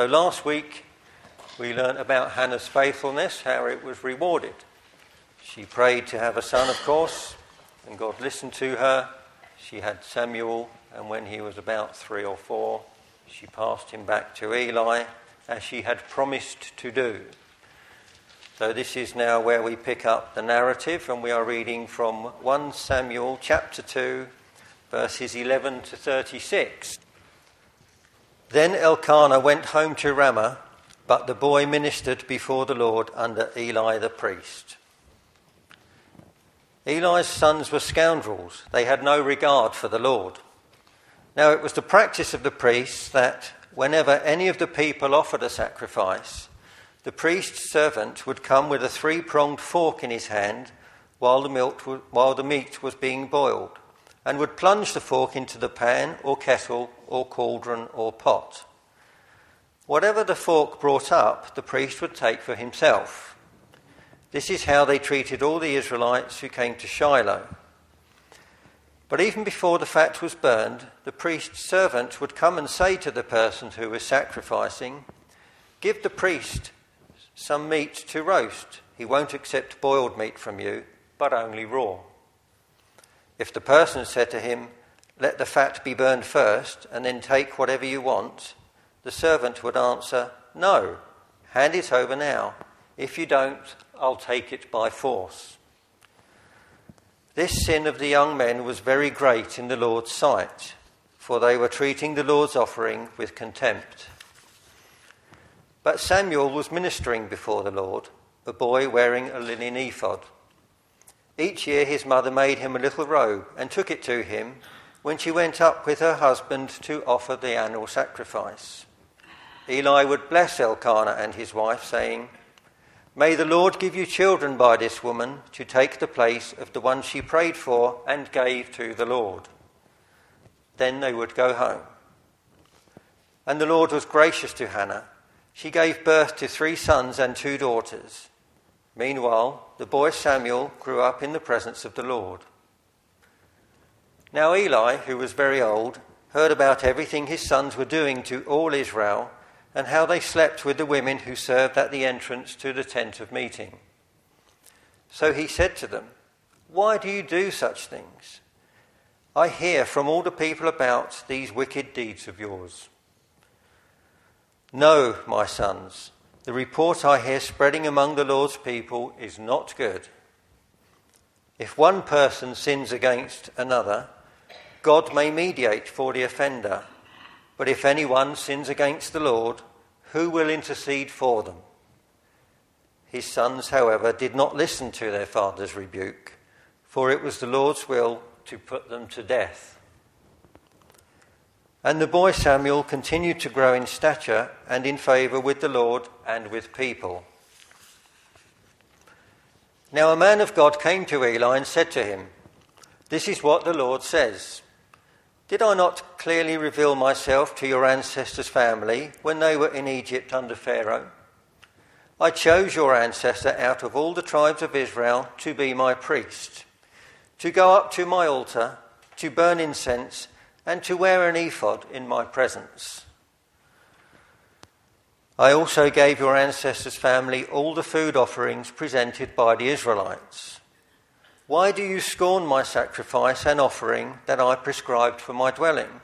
So last week we learnt about Hannah's faithfulness, how it was rewarded. She prayed to have a son, of course, and God listened to her. She had Samuel, and when he was about three or four, she passed him back to Eli, as she had promised to do. So, this is now where we pick up the narrative, and we are reading from 1 Samuel chapter 2, verses 11 to 36. Then Elkanah went home to Ramah, but the boy ministered before the Lord under Eli the priest. Eli's sons were scoundrels, they had no regard for the Lord. Now, it was the practice of the priests that whenever any of the people offered a sacrifice, the priest's servant would come with a three pronged fork in his hand while the, milk, while the meat was being boiled, and would plunge the fork into the pan or kettle or cauldron or pot. Whatever the fork brought up, the priest would take for himself. This is how they treated all the Israelites who came to Shiloh. But even before the fat was burned, the priest's servant would come and say to the person who was sacrificing, Give the priest some meat to roast. He won't accept boiled meat from you, but only raw. If the person said to him, Let the fat be burned first, and then take whatever you want, the servant would answer, No, hand it over now. If you don't, I'll take it by force. This sin of the young men was very great in the Lord's sight, for they were treating the Lord's offering with contempt. But Samuel was ministering before the Lord, a boy wearing a linen ephod. Each year his mother made him a little robe and took it to him when she went up with her husband to offer the annual sacrifice. Eli would bless Elkanah and his wife, saying, May the Lord give you children by this woman to take the place of the one she prayed for and gave to the Lord. Then they would go home. And the Lord was gracious to Hannah. She gave birth to three sons and two daughters. Meanwhile, the boy Samuel grew up in the presence of the Lord. Now Eli, who was very old, heard about everything his sons were doing to all Israel and how they slept with the women who served at the entrance to the tent of meeting. So he said to them, Why do you do such things? I hear from all the people about these wicked deeds of yours. No, my sons, the report I hear spreading among the Lord's people is not good. If one person sins against another, God may mediate for the offender but if anyone sins against the Lord, who will intercede for them? His sons, however, did not listen to their father's rebuke, for it was the Lord's will to put them to death. And the boy Samuel continued to grow in stature and in favour with the Lord and with people. Now a man of God came to Eli and said to him, This is what the Lord says. Did I not clearly reveal myself to your ancestors' family when they were in Egypt under Pharaoh? I chose your ancestor out of all the tribes of Israel to be my priest, to go up to my altar, to burn incense, and to wear an ephod in my presence. I also gave your ancestors' family all the food offerings presented by the Israelites. Why do you scorn my sacrifice and offering that I prescribed for my dwelling?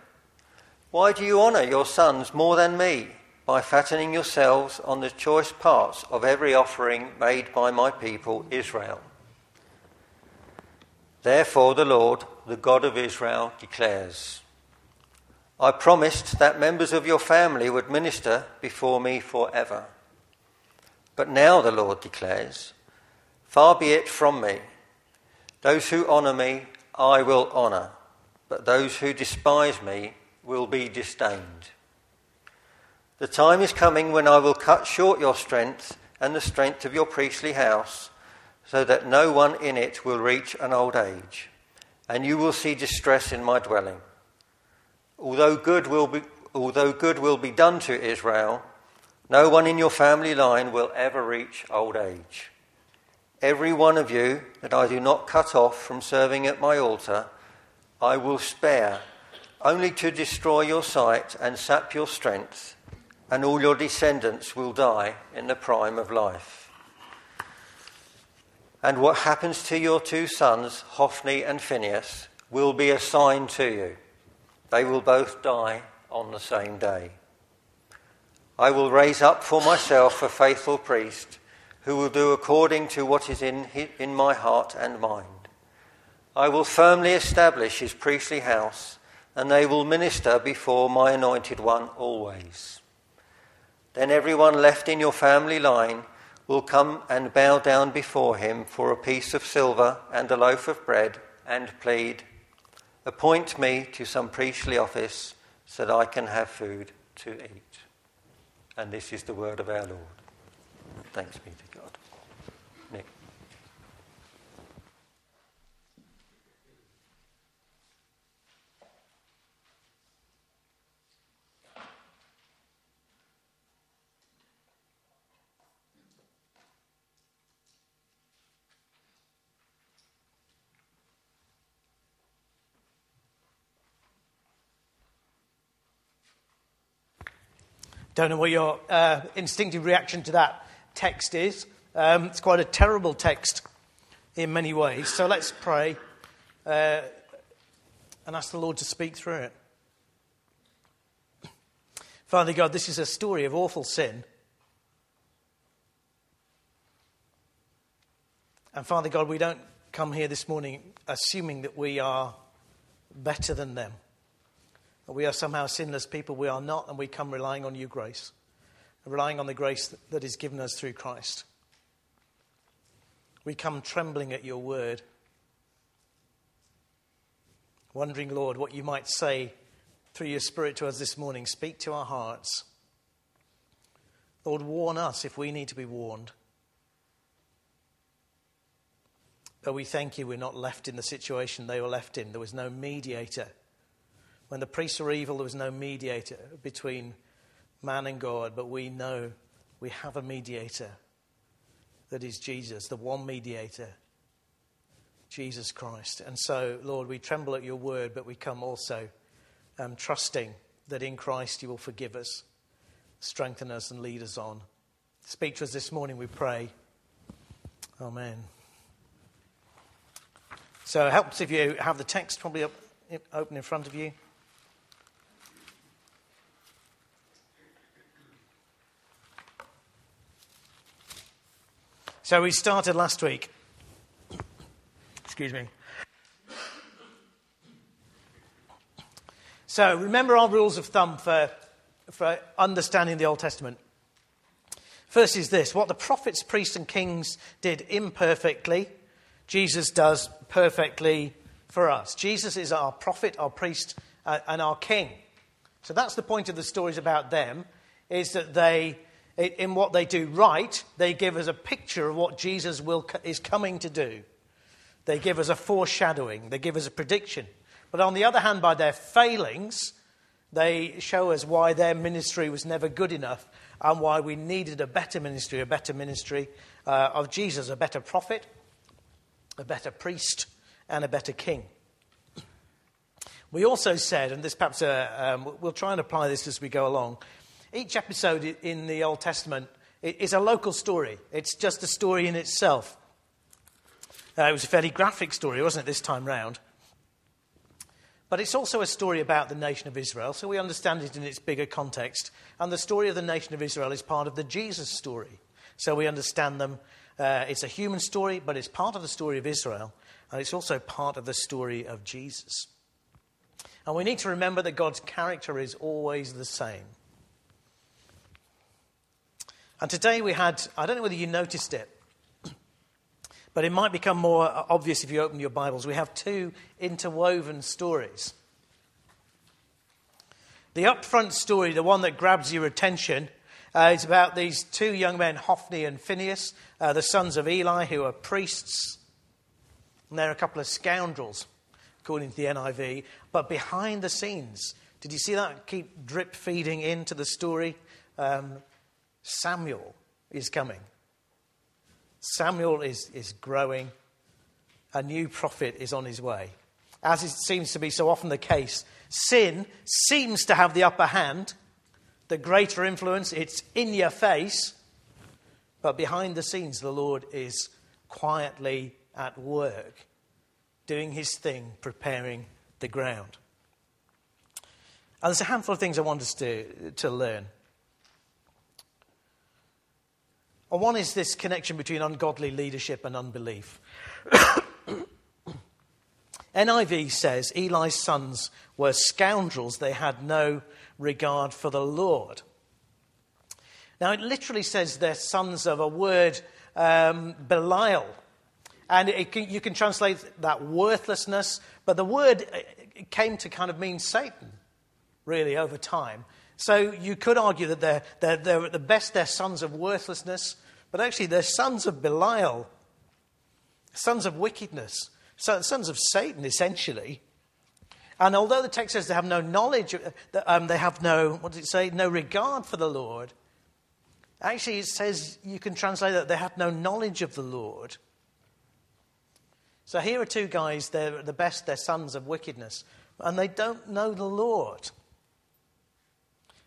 Why do you honour your sons more than me by fattening yourselves on the choice parts of every offering made by my people Israel? Therefore, the Lord, the God of Israel, declares I promised that members of your family would minister before me forever. But now, the Lord declares, Far be it from me those who honour me, I will honour, but those who despise me will be disdained. The time is coming when I will cut short your strength and the strength of your priestly house, so that no one in it will reach an old age, and you will see distress in my dwelling. Although good will be, although good will be done to Israel, no one in your family line will ever reach old age. Every one of you that I do not cut off from serving at my altar, I will spare, only to destroy your sight and sap your strength, and all your descendants will die in the prime of life. And what happens to your two sons, Hophni and Phinehas, will be a sign to you. They will both die on the same day. I will raise up for myself a faithful priest who will do according to what is in, in my heart and mind. I will firmly establish his priestly house, and they will minister before my anointed one always. Then everyone left in your family line will come and bow down before him for a piece of silver and a loaf of bread and plead, Appoint me to some priestly office so that I can have food to eat. And this is the word of our Lord. Thanks be to God. Nick. Don't know what your uh, instinctive reaction to that text is. Um, it's quite a terrible text in many ways. So let's pray uh, and ask the Lord to speak through it. Father God, this is a story of awful sin. And Father God, we don't come here this morning assuming that we are better than them we are somehow sinless people. We are not, and we come relying on your grace, relying on the grace that is given us through Christ. We come trembling at your word, wondering, Lord, what you might say through your Spirit to us this morning. Speak to our hearts. Lord, warn us if we need to be warned. But we thank you we're not left in the situation they were left in. There was no mediator when the priests were evil, there was no mediator between man and God, but we know we have a mediator that is Jesus, the one mediator, Jesus Christ. And so, Lord, we tremble at your word, but we come also um, trusting that in Christ you will forgive us, strengthen us, and lead us on. Speak to us this morning, we pray. Amen. So it helps if you have the text probably up, open in front of you. So we started last week. Excuse me. So remember our rules of thumb for, for understanding the Old Testament. First is this what the prophets, priests, and kings did imperfectly, Jesus does perfectly for us. Jesus is our prophet, our priest, uh, and our king. So that's the point of the stories about them, is that they in what they do right, they give us a picture of what Jesus will, is coming to do. They give us a foreshadowing, they give us a prediction. But on the other hand, by their failings, they show us why their ministry was never good enough and why we needed a better ministry, a better ministry uh, of Jesus, a better prophet, a better priest, and a better king. We also said, and this perhaps uh, um, we'll try and apply this as we go along, each episode in the Old Testament is a local story, it's just a story in itself. Uh, it was a fairly graphic story, wasn't it, this time round? But it's also a story about the nation of Israel, so we understand it in its bigger context. And the story of the nation of Israel is part of the Jesus story. So we understand them. Uh, it's a human story, but it's part of the story of Israel, and it's also part of the story of Jesus. And we need to remember that God's character is always the same. And today we had, I don't know whether you noticed it, but it might become more obvious if you open your Bibles. We have two interwoven stories. The upfront story, the one that grabs your attention, uh, is about these two young men, Hophni and Phinehas, uh, the sons of Eli, who are priests. And they're a couple of scoundrels, according to the NIV. But behind the scenes, did you see that keep drip feeding into the story? Um, Samuel is coming. Samuel is, is growing. A new prophet is on his way. As it seems to be so often the case, sin seems to have the upper hand, the greater influence, it's in your face, but behind the scenes, the Lord is quietly at work, doing his thing, preparing the ground. And there's a handful of things I want us to, to learn. And one is this connection between ungodly leadership and unbelief. NIV says Eli's sons were scoundrels, they had no regard for the Lord. Now, it literally says they're sons of a word, um, Belial. And can, you can translate that worthlessness, but the word uh, came to kind of mean Satan, really, over time. So you could argue that they're, they're, they're at the best, they're sons of worthlessness, but actually they're sons of Belial, sons of wickedness, sons of Satan, essentially. And although the text says they have no knowledge, um, they have no, what does it say? No regard for the Lord. Actually, it says you can translate that they have no knowledge of the Lord. So here are two guys, they're the best, they're sons of wickedness, and they don't know the Lord.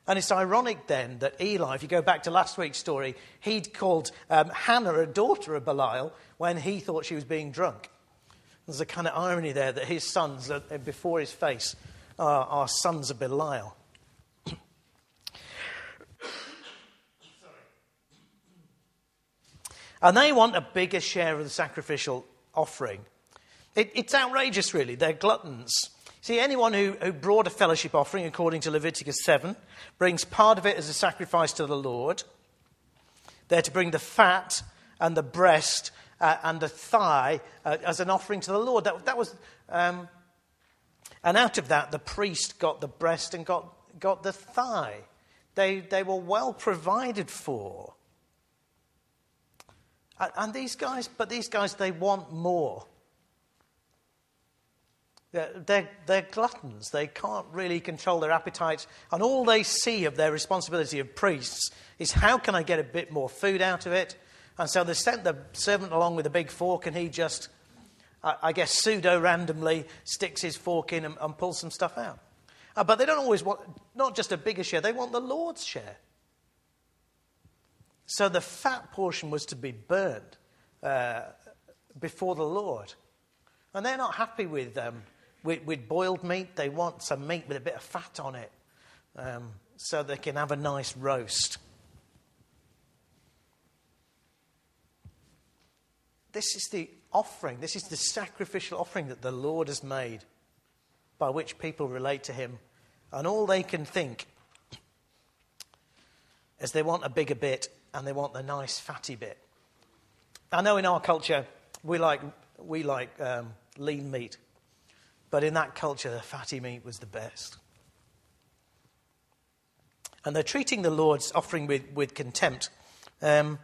And it's ironic then that Eli, if you go back to last week's story, he'd called um, Hannah a daughter of Belial when he thought she was being drunk. There's a kind of irony there that his sons, are, before his face, are, are sons of Belial. and they want a bigger share of the sacrificial offering. It, it's outrageous, really. They're gluttons. See, anyone who, who brought a fellowship offering, according to Leviticus 7, brings part of it as a sacrifice to the Lord. They're to bring the fat and the breast uh, and the thigh uh, as an offering to the Lord. That, that was, um, and out of that, the priest got the breast and got, got the thigh. They, they were well provided for. And, and these guys, but these guys, they want more. They're, they're, gluttons. They can't really control their appetites. And all they see of their responsibility of priests is how can I get a bit more food out of it? And so they sent the servant along with a big fork, and he just, I guess, pseudo randomly sticks his fork in and, and pulls some stuff out. Uh, but they don't always want, not just a bigger share, they want the Lord's share. So the fat portion was to be burned uh, before the Lord. And they're not happy with, um, with, with, boiled meat. They want some meat with a bit of fat on it um, so they can have a nice roast. This is the offering, this is the sacrificial offering that the Lord has made by which people relate to Him. And all they can think is they want a bigger bit and they want the nice fatty bit. I know in our culture we like, we like um, lean meat, but in that culture the fatty meat was the best. And they're treating the Lord's offering with, with contempt. Um,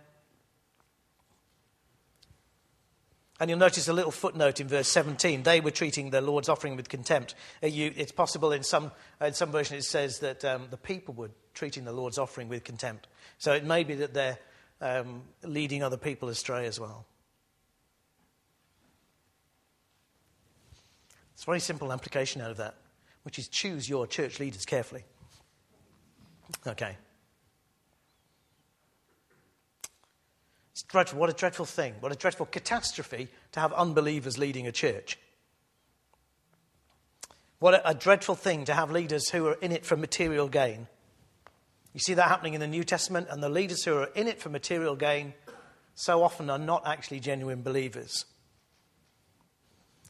And you'll notice a little footnote in verse 17. They were treating the Lord's offering with contempt. It's possible in some, in some version it says that um, the people were treating the Lord's offering with contempt. So it may be that they're um, leading other people astray as well. It's a very simple application out of that, which is choose your church leaders carefully. Okay. It's dreadful. What a dreadful thing. What a dreadful catastrophe to have unbelievers leading a church. What a, a dreadful thing to have leaders who are in it for material gain. You see that happening in the New Testament, and the leaders who are in it for material gain so often are not actually genuine believers.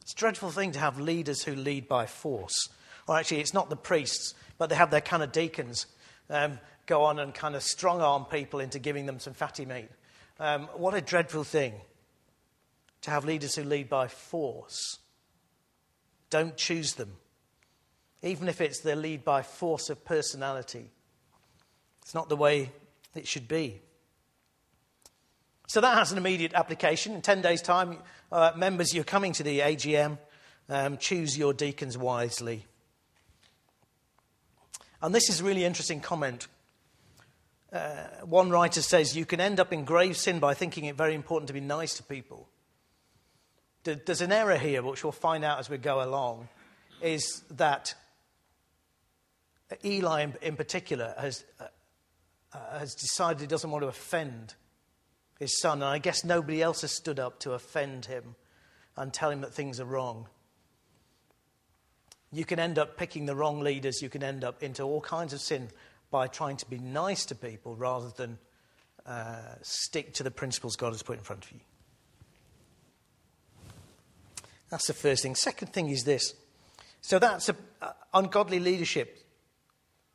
It's a dreadful thing to have leaders who lead by force. Or actually, it's not the priests, but they have their kind of deacons um, go on and kind of strong arm people into giving them some fatty meat. Um, what a dreadful thing to have leaders who lead by force. Don't choose them, even if it's their lead by force of personality. It's not the way it should be. So that has an immediate application. In 10 days' time, uh, members, you're coming to the AGM. Um, choose your deacons wisely. And this is a really interesting comment uh, one writer says you can end up in grave sin by thinking it very important to be nice to people. There's an error here, which we'll find out as we go along, is that Eli in, particular has, uh, uh, has decided he doesn't want to offend his son, and I guess nobody else has stood up to offend him and tell him that things are wrong. You can end up picking the wrong leaders, you can end up into all kinds of sin by trying to be nice to people rather than uh, stick to the principles God has put in front of you. That's the first thing. Second thing is this. So that's a, uh, ungodly leadership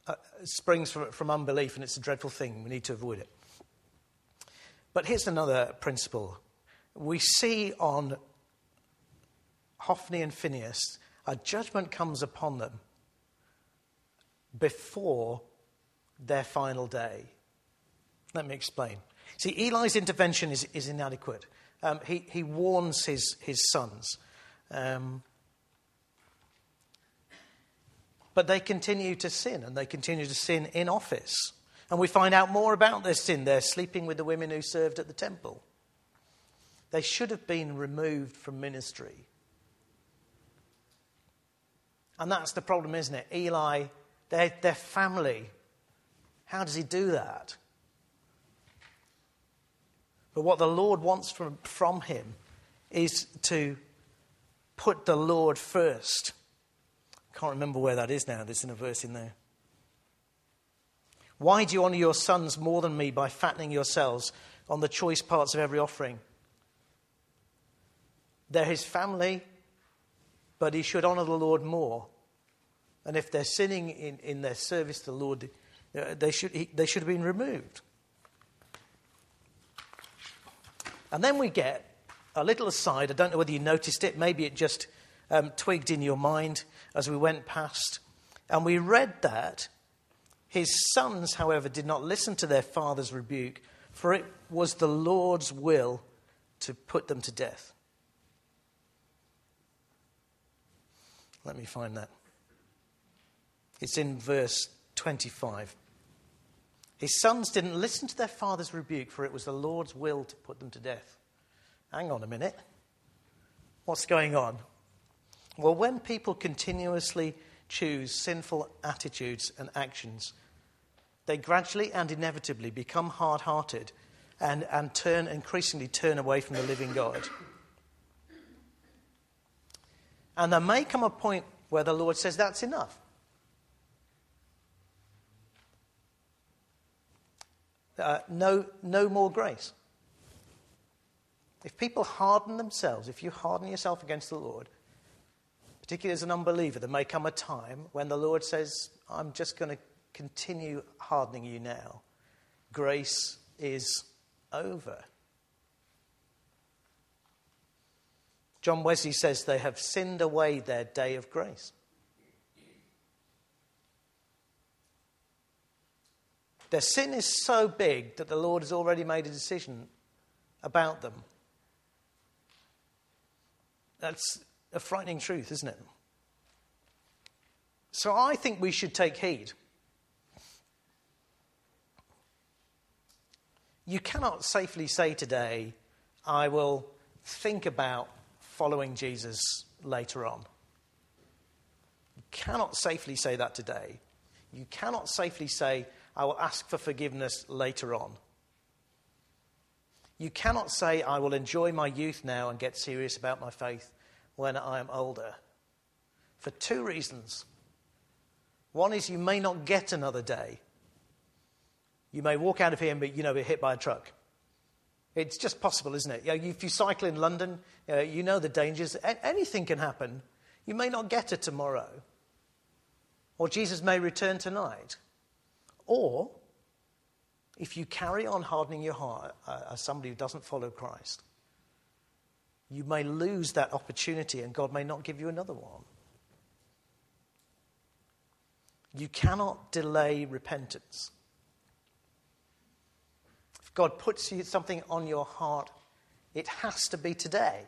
uh, springs from, from unbelief, and it's a dreadful thing. We need to avoid it. But here's another principle. We see on Hophni and Phinehas, a judgment comes upon them before their final day. Let me explain. See, Eli's intervention is, is inadequate. Um, he, he warns his, his sons. Um, but they continue to sin, and they continue to sin in office. And we find out more about their sin. They're sleeping with the women who served at the temple. They should have been removed from ministry. And that's the problem, isn't it? Eli, their, their family. How does he do that? But what the Lord wants from, from him is to put the Lord first. Can't remember where that is now. There's in a verse in there. Why do you honor your sons more than me by fattening yourselves on the choice parts of every offering? They're his family, but he should honor the Lord more. And if they're sinning in, in their service to the Lord, uh, they should, he, they should have been removed. And then we get a little aside. I don't know whether you noticed it. Maybe it just um, twigged in your mind as we went past. And we read that his sons, however, did not listen to their father's rebuke, for it was the Lord's will to put them to death. Let me find that. It's in verse 25. His sons didn't listen to their father's rebuke, for it was the Lord's will to put them to death. Hang on a minute. What's going on? Well, when people continuously choose sinful attitudes and actions, they gradually and inevitably become hard hearted and, and turn increasingly turn away from the living God. And there may come a point where the Lord says, That's enough. Uh, no, no more grace. If people harden themselves, if you harden yourself against the Lord, particularly as an unbeliever, there may come a time when the Lord says, I'm just going to continue hardening you now. Grace is over. John Wesley says they have sinned away their day of grace. Their sin is so big that the Lord has already made a decision about them. That's a frightening truth, isn't it? So I think we should take heed. You cannot safely say today, I will think about following Jesus later on. You cannot safely say that today. You cannot safely say, I will ask for forgiveness later on. You cannot say, I will enjoy my youth now and get serious about my faith when I am older. For two reasons. One is you may not get another day. You may walk out of here and be, you know, be hit by a truck. It's just possible, isn't it? You know, if you cycle in London, you know, you know the dangers. Anything can happen. You may not get it tomorrow. Or Jesus may return tonight. Or, if you carry on hardening your heart uh, as somebody who doesn't follow Christ, you may lose that opportunity and God may not give you another one. You cannot delay repentance. God puts you something on your heart, it has to be today.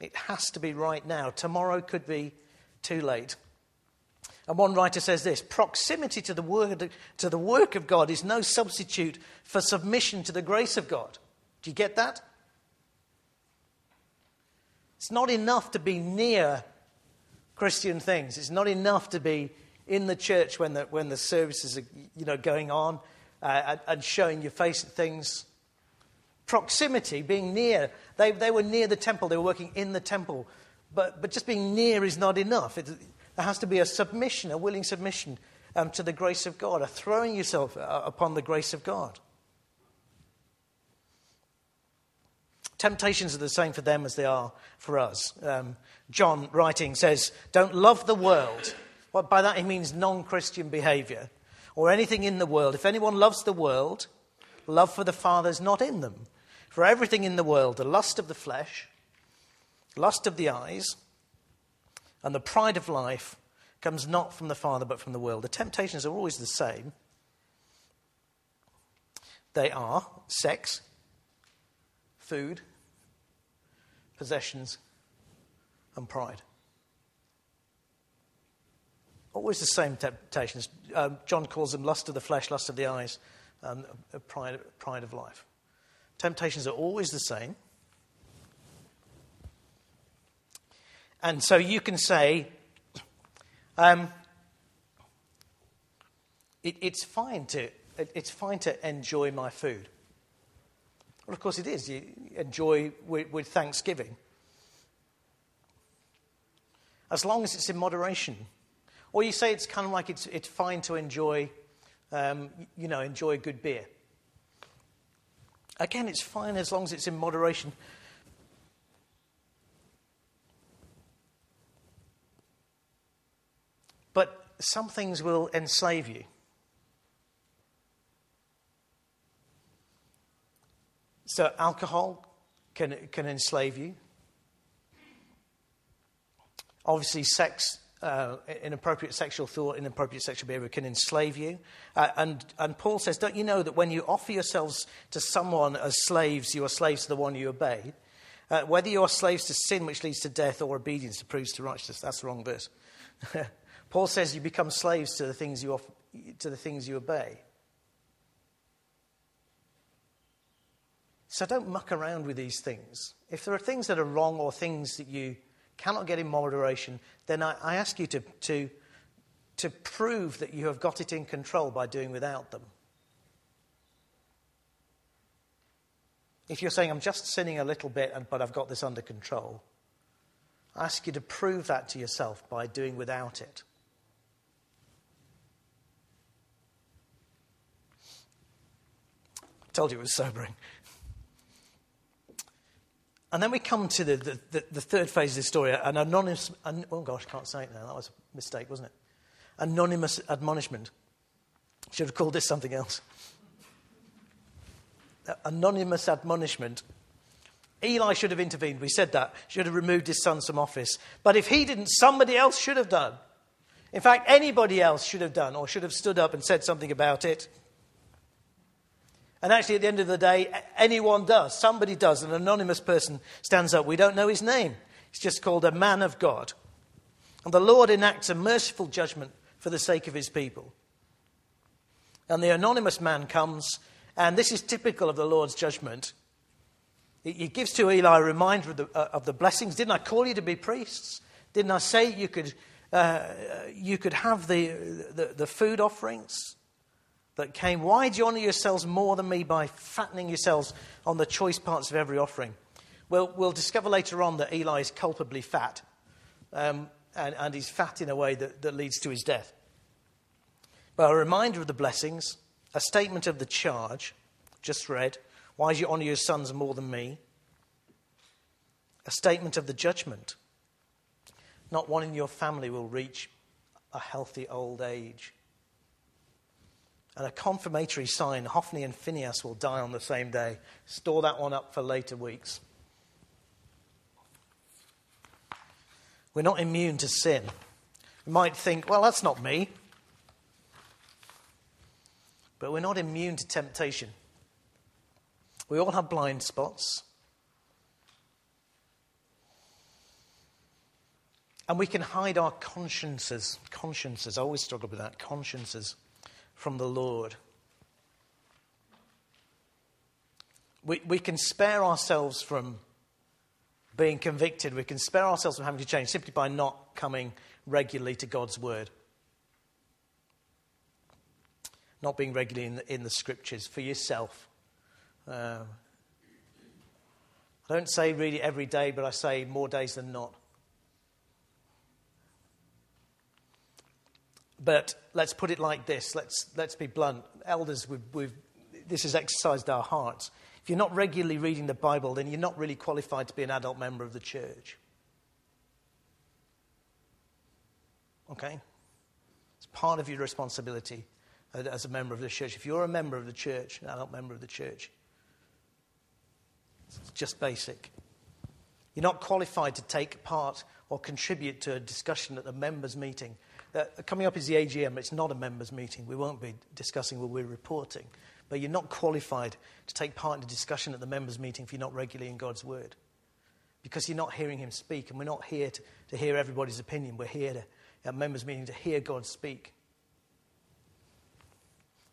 It has to be right now. Tomorrow could be too late. And one writer says this proximity to the, word, to the work of God is no substitute for submission to the grace of God. Do you get that? It's not enough to be near Christian things, it's not enough to be in the church when the, when the services are you know, going on uh, and, showing your face at things. Proximity, being near. They, they were near the temple, they were working in the temple. But, but just being near is not enough. It, there has to be a submission, a willing submission um, to the grace of God, a throwing yourself uh, upon the grace of God. Temptations are the same for them as they are for us. Um, John, writing, says, Don't love the world. Well, by that he means non Christian behavior or anything in the world. If anyone loves the world, love for the Father is not in them. For everything in the world, the lust of the flesh, lust of the eyes, and the pride of life comes not from the Father but from the world. The temptations are always the same. They are sex, food, possessions, and pride. Always the same temptations. Um, John calls them lust of the flesh, lust of the eyes, and pride, pride of life. Temptations are always the same. And so you can say, um, it, it's, fine to, it, it's fine to enjoy my food. Well, of course it is. You enjoy with, with thanksgiving. As long as it's in moderation. Or you say it's kind of like it's, it's fine to enjoy, um, you know, enjoy good beer. Again, it's fine as long as it's in moderation. But some things will enslave you. So, alcohol can, can enslave you. Obviously, sex, uh, inappropriate sexual thought, inappropriate sexual behavior can enslave you. Uh, and, and Paul says, Don't you know that when you offer yourselves to someone as slaves, you are slaves to the one you obey? Uh, whether you are slaves to sin, which leads to death, or obedience, that proves to righteousness. That's the wrong verse. Paul says you become slaves to the things you, offer, to the things you obey. So don't muck around with these things. If there are things that are wrong or things that you cannot get in moderation, then I, I ask you to, to, to prove that you have got it in control by doing without them. If you're saying, I'm just sinning a little bit, but I've got this under control, I ask you to prove that to yourself by doing without it. I Told you it was sobering. And then we come to the, the, the, the third phase of the story an anonymous, an, oh gosh, can't say it now. That was a mistake, wasn't it? Anonymous admonishment. Should have called this something else. Uh, anonymous admonishment. Eli should have intervened. We said that. Should have removed his son from office. But if he didn't, somebody else should have done. In fact, anybody else should have done or should have stood up and said something about it. And actually, at the end of the day, anyone does. Somebody does. An anonymous person stands up. We don't know his name. He's just called a man of God. And the Lord enacts a merciful judgment for the sake of his people. And the anonymous man comes, and this is typical of the Lord's judgment. He gives to Eli a reminder of the, uh, of the blessings. Didn't I call you to be priests? Didn't I say you could, uh, you could have the, the, the food offerings? That came. Why do you honor yourselves more than me by fattening yourselves on the choice parts of every offering? Well, we'll discover later on that Eli is culpably fat, um, and, and he's fat in a way that, that leads to his death. But a reminder of the blessings, a statement of the charge, just read. Why do you honor your sons more than me? A statement of the judgment. Not one in your family will reach a healthy old age and a confirmatory sign Hophni and Phinehas will die on the same day. Store that one up for later weeks. We're not immune to sin. We might think, well, that's not me. But we're not immune to temptation. We all have blind spots. And we can hide our consciences. Consciences. I always struggle with that. Consciences from the Lord. We, we can spare ourselves from being convicted. We can spare ourselves from having to change simply by not coming regularly to God's Word. not being regularly in the, in the scriptures for yourself. Um, I don't say really every day, but I say more days than not. But let's put it like this let's, let's be blunt. Elders, we've, we've, this has exercised our hearts. If you're not regularly reading the Bible, then you're not really qualified to be an adult member of the church. Okay? It's part of your responsibility as a member of the church. If you're a member of the church, an adult member of the church, it's just basic. You're not qualified to take part or contribute to a discussion at a members' meeting. Coming up is the AGM. It's not a members' meeting. We won't be discussing what we're reporting. But you're not qualified to take part in a discussion at the members' meeting if you're not regularly in God's Word. Because you're not hearing Him speak. And we're not here to, to hear everybody's opinion. We're here to, at members' meeting to hear God speak.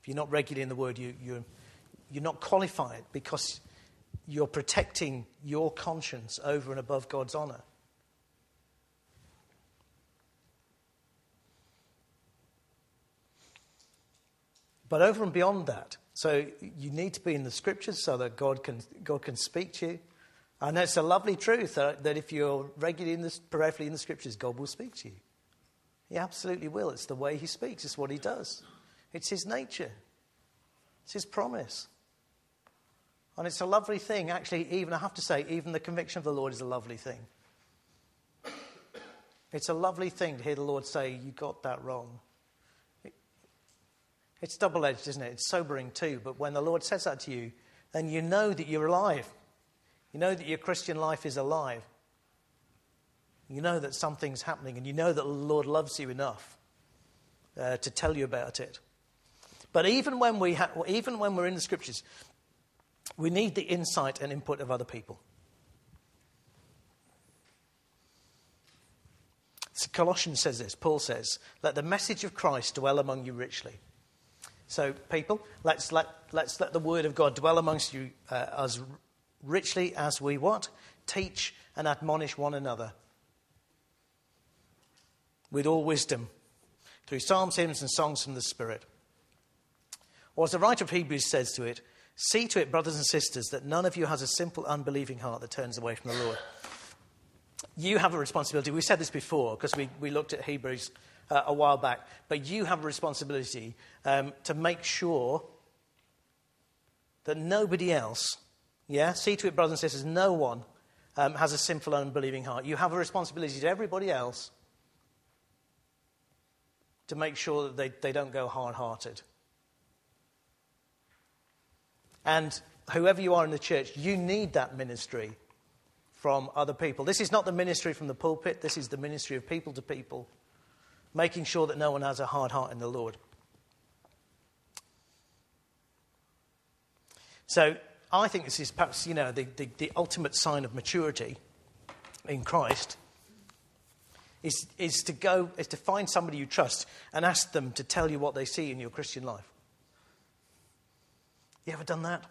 If you're not regularly in the Word, you, you're, you're not qualified because you're protecting your conscience over and above God's honor. But over and beyond that, so you need to be in the scriptures so that God can, God can speak to you. And it's a lovely truth that, that if you're regularly in the, peripherally in the scriptures, God will speak to you. He absolutely will. It's the way He speaks, it's what He does, it's His nature, it's His promise. And it's a lovely thing. Actually, even I have to say, even the conviction of the Lord is a lovely thing. It's a lovely thing to hear the Lord say, You got that wrong. It's double edged, isn't it? It's sobering too. But when the Lord says that to you, then you know that you're alive. You know that your Christian life is alive. You know that something's happening, and you know that the Lord loves you enough uh, to tell you about it. But even when, we ha- even when we're in the scriptures, we need the insight and input of other people. So Colossians says this, Paul says, Let the message of Christ dwell among you richly. So, people, let's let, let's let the word of God dwell amongst you uh, as richly as we what? Teach and admonish one another with all wisdom through psalms, hymns, and songs from the Spirit. Or as the writer of Hebrews says to it, see to it, brothers and sisters, that none of you has a simple, unbelieving heart that turns away from the Lord. You have a responsibility. We said this before because we, we looked at Hebrews uh, a while back, but you have a responsibility um, to make sure that nobody else, yeah, see to it, brothers and sisters, no one um, has a sinful, unbelieving heart. You have a responsibility to everybody else to make sure that they, they don't go hard hearted. And whoever you are in the church, you need that ministry from other people. This is not the ministry from the pulpit, this is the ministry of people to people making sure that no one has a hard heart in the Lord. So I think this is perhaps, you know, the, the, the ultimate sign of maturity in Christ is, is to go, is to find somebody you trust and ask them to tell you what they see in your Christian life. You ever done that?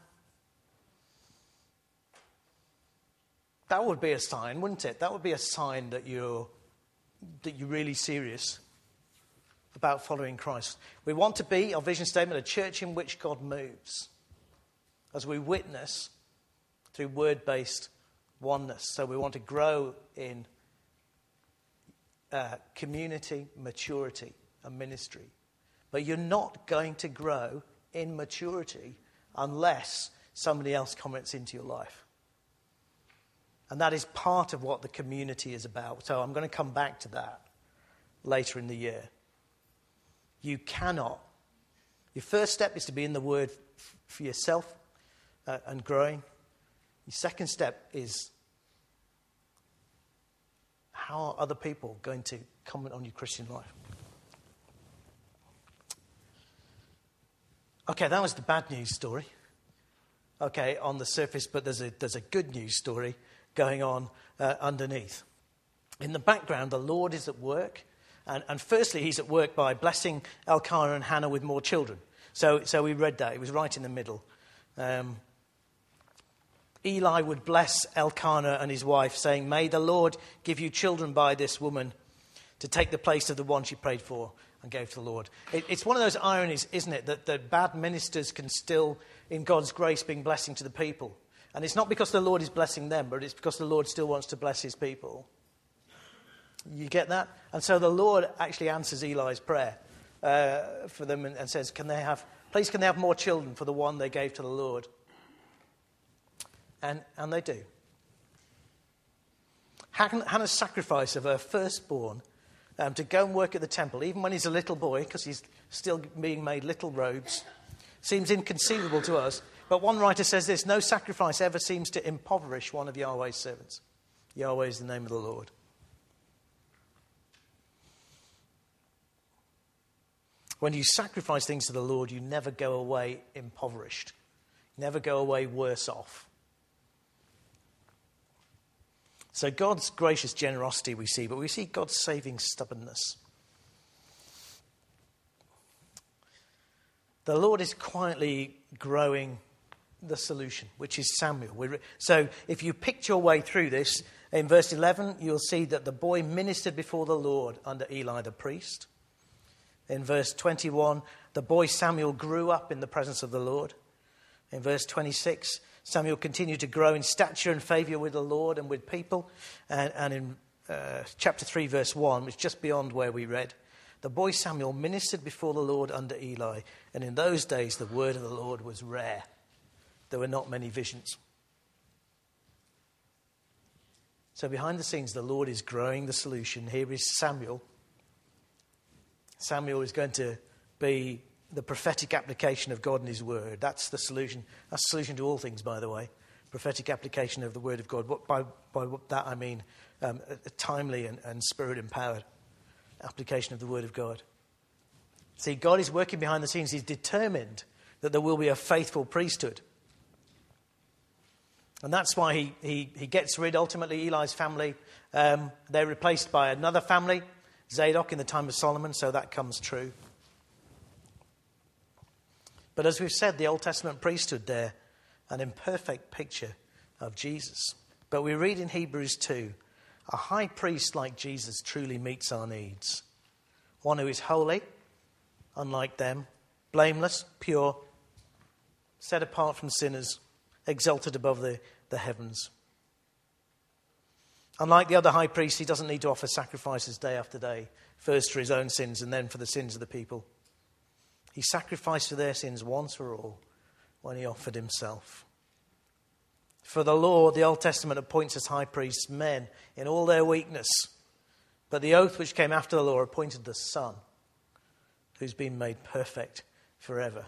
That would be a sign, wouldn't it? That would be a sign that you're, that you're really serious about following Christ. We want to be, our vision statement, a church in which God moves as we witness through word based oneness. So we want to grow in uh, community, maturity, and ministry. But you're not going to grow in maturity unless somebody else comments into your life. And that is part of what the community is about. So I'm going to come back to that later in the year. You cannot. Your first step is to be in the Word for yourself uh, and growing. Your second step is how are other people going to comment on your Christian life? Okay, that was the bad news story. Okay, on the surface, but there's a, there's a good news story going on uh, underneath. In the background, the Lord is at work. And, and firstly, he's at work by blessing Elkanah and Hannah with more children. So, so we read that. It was right in the middle. Um, Eli would bless Elkanah and his wife, saying, May the Lord give you children by this woman to take the place of the one she prayed for. and gave to the Lord. It, it's one of those ironies, isn't it, that, that bad ministers can still, in God's grace, bring blessing to the people. And it's not because the Lord is blessing them, but it's because the Lord still wants to bless his people. You get that? And so the Lord actually answers Eli's prayer uh, for them and, and says, Can they have, please, can they have more children for the one they gave to the Lord? And, and they do. Hannah's sacrifice of her firstborn um, to go and work at the temple, even when he's a little boy, because he's still being made little robes, seems inconceivable to us. But one writer says this no sacrifice ever seems to impoverish one of Yahweh's servants. Yahweh is the name of the Lord. When you sacrifice things to the Lord, you never go away impoverished, never go away worse off. So, God's gracious generosity we see, but we see God's saving stubbornness. The Lord is quietly growing the solution, which is Samuel. So, if you picked your way through this, in verse 11, you'll see that the boy ministered before the Lord under Eli the priest. In verse 21, the boy Samuel grew up in the presence of the Lord. In verse 26, Samuel continued to grow in stature and favor with the Lord and with people. And, and in uh, chapter 3, verse 1, which is just beyond where we read, the boy Samuel ministered before the Lord under Eli. And in those days, the word of the Lord was rare. There were not many visions. So, behind the scenes, the Lord is growing the solution. Here is Samuel. Samuel is going to be the prophetic application of God and His Word. That's the solution. That's the solution to all things, by the way. Prophetic application of the Word of God. What, by, by that I mean um, a, a timely and, and spirit empowered application of the Word of God. See, God is working behind the scenes. He's determined that there will be a faithful priesthood. And that's why he, he, he gets rid, ultimately, Eli's family. Um, they're replaced by another family, Zadok, in the time of Solomon, so that comes true. But as we've said, the Old Testament priesthood there, an imperfect picture of Jesus. But we read in Hebrews 2 a high priest like Jesus truly meets our needs. One who is holy, unlike them, blameless, pure, set apart from sinners, exalted above the, the heavens. Unlike the other high priests, he doesn't need to offer sacrifices day after day, first for his own sins and then for the sins of the people. He sacrificed for their sins once for all when he offered himself. For the law, the Old Testament appoints as high priests men in all their weakness. But the oath which came after the law appointed the Son, who's been made perfect forever.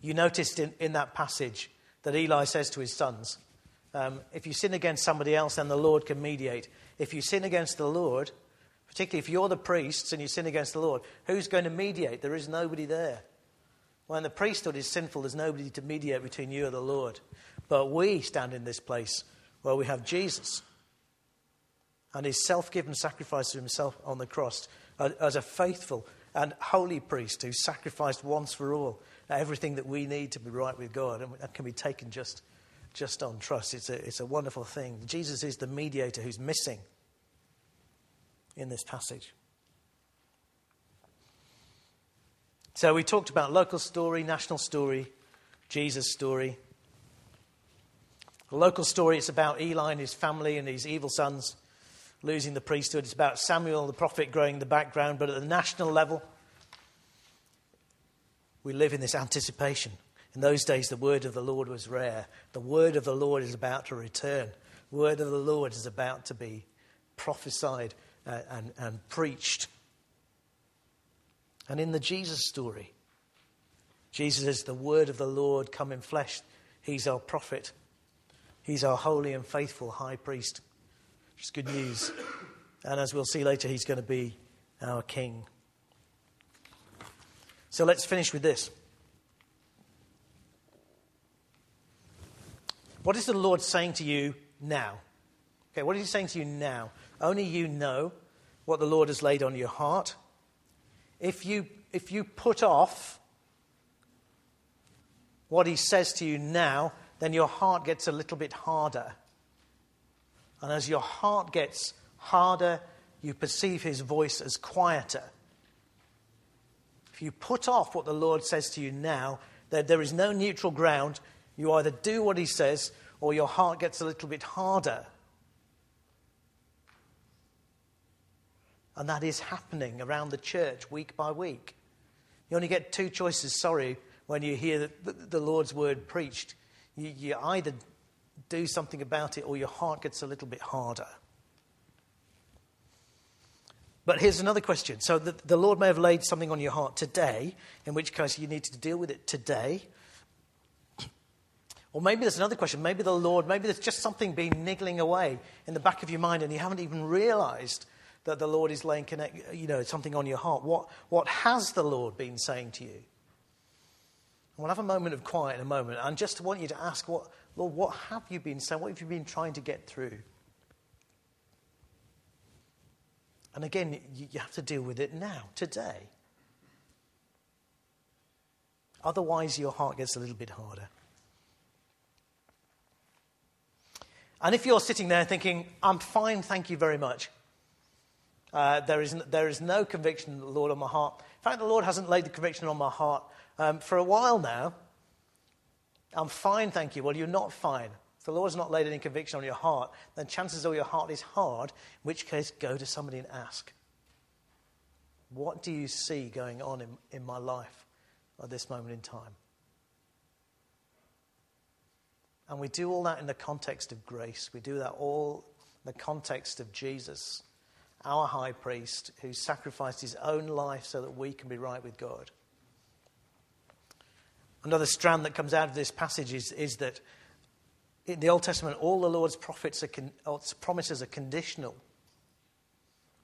You noticed in, in that passage that Eli says to his sons, um, If you sin against somebody else, then the Lord can mediate. If you sin against the Lord, Particularly if you're the priests and you sin against the Lord, who's going to mediate? There is nobody there. When the priesthood is sinful, there's nobody to mediate between you and the Lord. But we stand in this place where we have Jesus and his self given sacrifice of himself on the cross as a faithful and holy priest who sacrificed once for all everything that we need to be right with God. And that can be taken just, just on trust. It's a, it's a wonderful thing. Jesus is the mediator who's missing in this passage. So we talked about local story, national story, Jesus' story. The local story is about Eli and his family and his evil sons losing the priesthood. It's about Samuel the prophet growing in the background. But at the national level, we live in this anticipation. In those days, the word of the Lord was rare. The word of the Lord is about to return. The word of the Lord is about to be prophesied uh, and, and preached. And in the Jesus story, Jesus is the word of the Lord come in flesh. He's our prophet. He's our holy and faithful high priest. Is good news. And as we'll see later, he's going to be our king. So let's finish with this. What is the Lord saying to you now? Okay, what is he saying to you now? Only you know what the Lord has laid on your heart. If you, if you put off what he says to you now, then your heart gets a little bit harder. And as your heart gets harder, you perceive his voice as quieter. If you put off what the Lord says to you now, there, there is no neutral ground. You either do what he says or your heart gets a little bit harder. And that is happening around the church week by week. You only get two choices, sorry, when you hear the, the Lord's word preached. You, you either do something about it or your heart gets a little bit harder. But here's another question. So the, the, Lord may have laid something on your heart today, in which case you need to deal with it today. Or maybe there's another question. Maybe the Lord, maybe there's just something been niggling away in the back of your mind and you haven't even realized that the Lord is laying connect, you know, something on your heart. What, what has the Lord been saying to you? We'll have a moment of quiet in a moment. And just want you to ask, what, Lord, what have you been saying? What have you been trying to get through? And again, you have to deal with it now, today. Otherwise, your heart gets a little bit harder. And if you're sitting there thinking, I'm fine, thank you very much, uh, there, is, there is no conviction, of the Lord, on my heart. In fact, the Lord hasn't laid the conviction on my heart um, for a while now. I'm fine, thank you. Well, you're not fine. If the Lord's not laid any conviction on your heart, then chances are your heart is hard, in which case, go to somebody and ask. What do you see going on in, in my life at this moment in time? And we do all that in the context of grace. We do that all in the context of Jesus, our high priest, who sacrificed his own life so that we can be right with God. Another strand that comes out of this passage is, is that in the Old Testament, all the Lord's prophets are con- promises are conditional.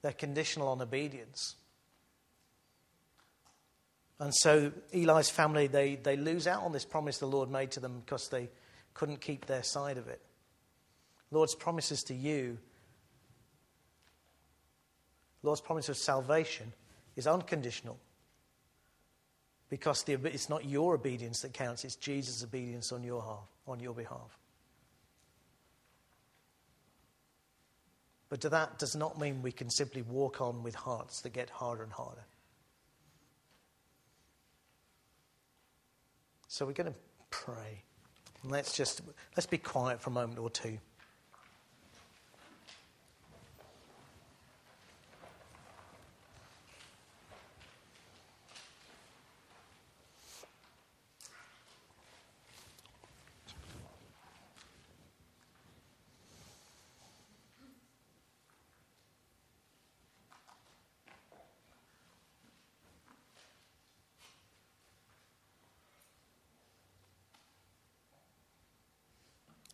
They're conditional on obedience. And so Eli's family, they, they lose out on this promise the Lord made to them because they couldn't keep their side of it. Lord's promises to you, Lord's promise of salvation is unconditional because the, it's not your obedience that counts, it's Jesus' obedience on your, half, on your behalf. But that does not mean we can simply walk on with hearts that get harder and harder. So we're going to pray. Let's just let's be quiet for a moment or two.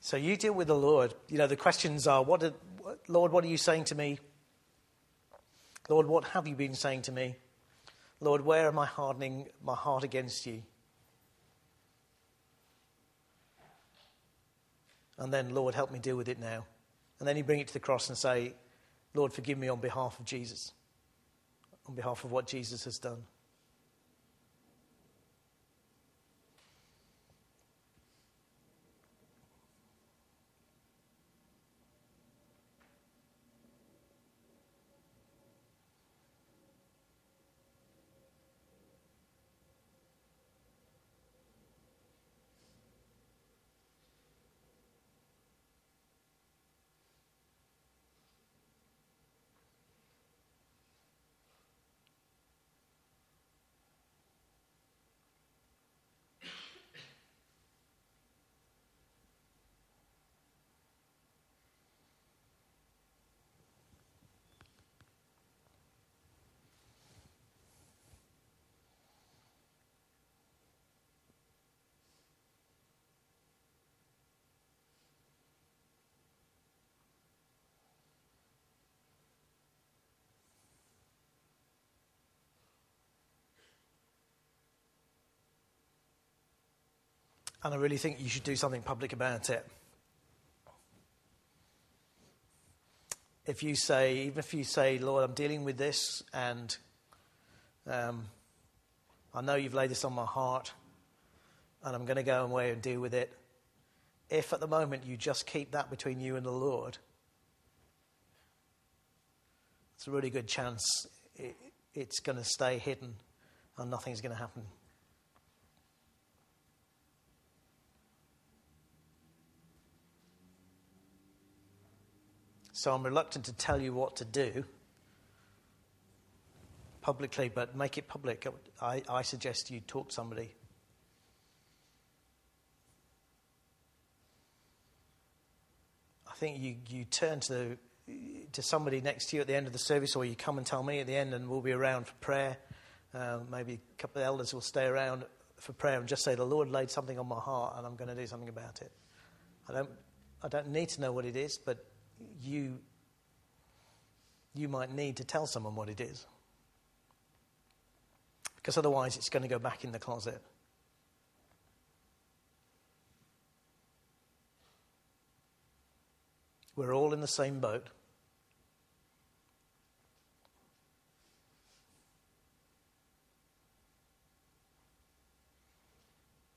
So you deal with the Lord. You know, the questions are, what did, Lord, what are you saying to me? Lord, what have you been saying to me? Lord, where am I hardening my heart against you? And then, Lord, help me deal with it now. And then you bring it to the cross and say, Lord, forgive me on behalf of Jesus, on behalf of what Jesus has done. And I really think you should do something public about it. If you say, even if you say, Lord, I'm dealing with this, and um, I know you've laid this on my heart, and I'm going to go away and deal with it. If at the moment you just keep that between you and the Lord, it's a really good chance it, it's going to stay hidden and nothing's going to happen. So I'm reluctant to tell you what to do publicly, but make it public. I, I suggest you talk to somebody. I think you, you turn to, the, to somebody next to you at the end of the service, or you come and tell me at the end, and we'll be around for prayer. Uh, maybe a couple of elders will stay around for prayer and just say, The Lord laid something on my heart, and I'm going to do something about it. I don't, I don't need to know what it is, but you, you might need to tell someone what it is. Because otherwise, it's going to go back in the closet. We're all in the same boat.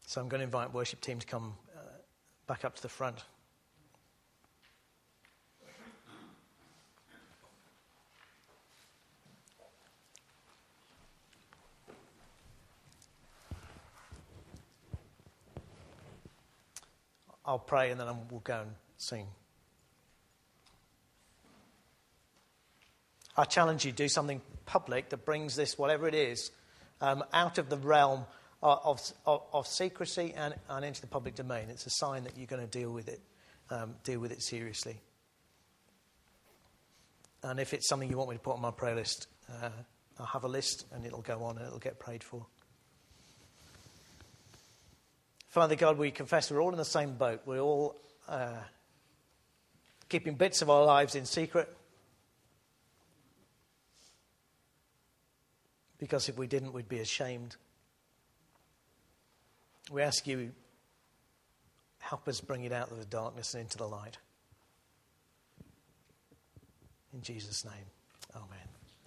So I'm going to invite worship team to come uh, back up to the front. I'll pray and then we'll go and sing. I challenge you do something public that brings this, whatever it is, um, out of the realm of, of, of secrecy and, and, into the public domain. It's a sign that you're going to deal with it, um, deal with it seriously. And if it's something you want me to put on my prayer list, uh, I'll have a list and it'll go on and it'll get prayed for. Father God, we confess we're all in the same boat. We're all uh, keeping bits of our lives in secret. Because if we didn't, we'd be ashamed. We ask you, help us bring it out of the darkness and into the light. In Jesus' name, amen.